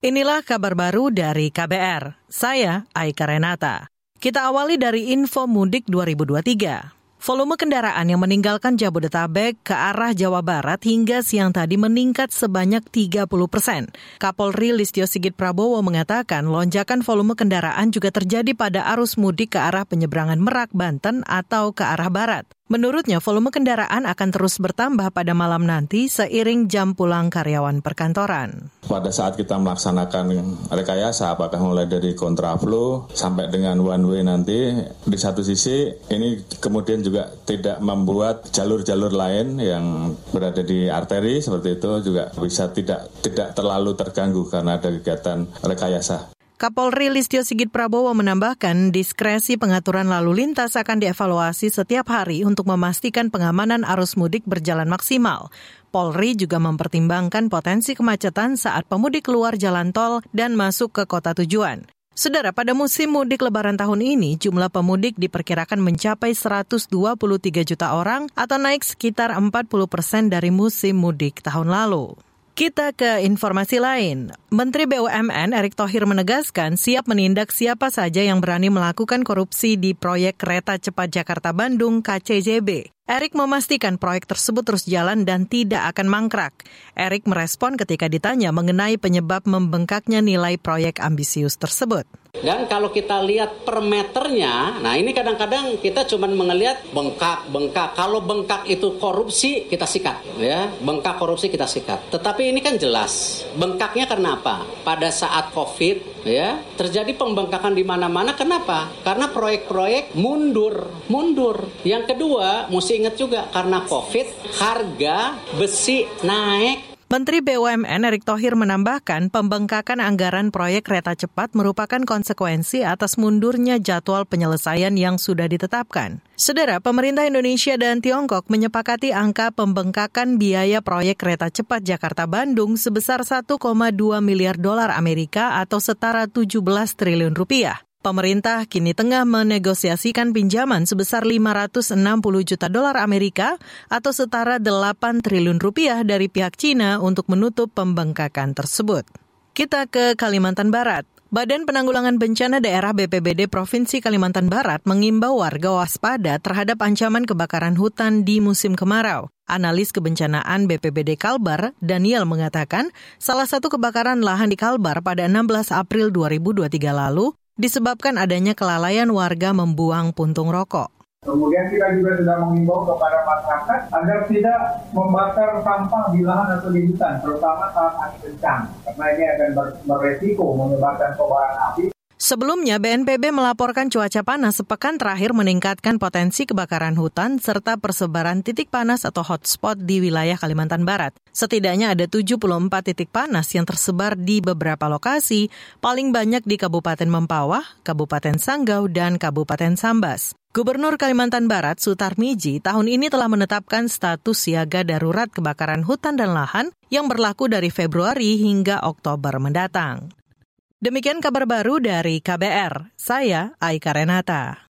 Inilah kabar baru dari KBR. Saya Aika Renata. Kita awali dari info mudik 2023. Volume kendaraan yang meninggalkan Jabodetabek ke arah Jawa Barat hingga siang tadi meningkat sebanyak 30 persen. Kapolri Listio Sigit Prabowo mengatakan lonjakan volume kendaraan juga terjadi pada arus mudik ke arah penyeberangan Merak, Banten atau ke arah Barat. Menurutnya, volume kendaraan akan terus bertambah pada malam nanti seiring jam pulang karyawan perkantoran. Pada saat kita melaksanakan rekayasa, apakah mulai dari kontraflow sampai dengan one way nanti, di satu sisi ini kemudian juga tidak membuat jalur-jalur lain yang berada di arteri seperti itu juga bisa tidak tidak terlalu terganggu karena ada kegiatan rekayasa. Kapolri Listio Sigit Prabowo menambahkan diskresi pengaturan lalu lintas akan dievaluasi setiap hari untuk memastikan pengamanan arus mudik berjalan maksimal. Polri juga mempertimbangkan potensi kemacetan saat pemudik keluar jalan tol dan masuk ke kota tujuan. Saudara, pada musim mudik lebaran tahun ini, jumlah pemudik diperkirakan mencapai 123 juta orang atau naik sekitar 40 persen dari musim mudik tahun lalu. Kita ke informasi lain. Menteri BUMN Erick Thohir menegaskan siap menindak siapa saja yang berani melakukan korupsi di proyek kereta cepat Jakarta-Bandung KCJB. Erik memastikan proyek tersebut terus jalan dan tidak akan mangkrak. Erik merespon ketika ditanya mengenai penyebab membengkaknya nilai proyek ambisius tersebut. Dan kalau kita lihat per meternya, nah ini kadang-kadang kita cuma mengelihat bengkak, bengkak. Kalau bengkak itu korupsi, kita sikat. ya Bengkak korupsi kita sikat. Tetapi ini kan jelas, bengkaknya karena apa? Pada saat COVID, ya terjadi pembengkakan di mana-mana. Kenapa? Karena proyek-proyek mundur, mundur. Yang kedua, mesti ingat juga karena COVID harga besi naik Menteri BUMN Erick Thohir menambahkan pembengkakan anggaran proyek kereta cepat merupakan konsekuensi atas mundurnya jadwal penyelesaian yang sudah ditetapkan. Saudara, pemerintah Indonesia dan Tiongkok menyepakati angka pembengkakan biaya proyek kereta cepat Jakarta-Bandung sebesar 1,2 miliar dolar Amerika atau setara 17 triliun rupiah. Pemerintah kini tengah menegosiasikan pinjaman sebesar 560 juta dolar Amerika atau setara 8 triliun rupiah dari pihak Cina untuk menutup pembengkakan tersebut. Kita ke Kalimantan Barat. Badan Penanggulangan Bencana Daerah BPBD Provinsi Kalimantan Barat mengimbau warga waspada terhadap ancaman kebakaran hutan di musim kemarau. Analis kebencanaan BPBD Kalbar, Daniel mengatakan, salah satu kebakaran lahan di Kalbar pada 16 April 2023 lalu disebabkan adanya kelalaian warga membuang puntung rokok. Kemudian kita juga sudah mengimbau kepada masyarakat agar tidak membakar sampah di lahan atau di hutan, terutama saat angin kencang, karena ini akan beresiko menyebabkan kobaran api Sebelumnya, BNPB melaporkan cuaca panas sepekan terakhir meningkatkan potensi kebakaran hutan serta persebaran titik panas atau hotspot di wilayah Kalimantan Barat. Setidaknya ada 74 titik panas yang tersebar di beberapa lokasi, paling banyak di Kabupaten Mempawah, Kabupaten Sanggau, dan Kabupaten Sambas. Gubernur Kalimantan Barat Sutarmiji tahun ini telah menetapkan status siaga darurat kebakaran hutan dan lahan yang berlaku dari Februari hingga Oktober mendatang. Demikian kabar baru dari KBR. Saya Aika Renata.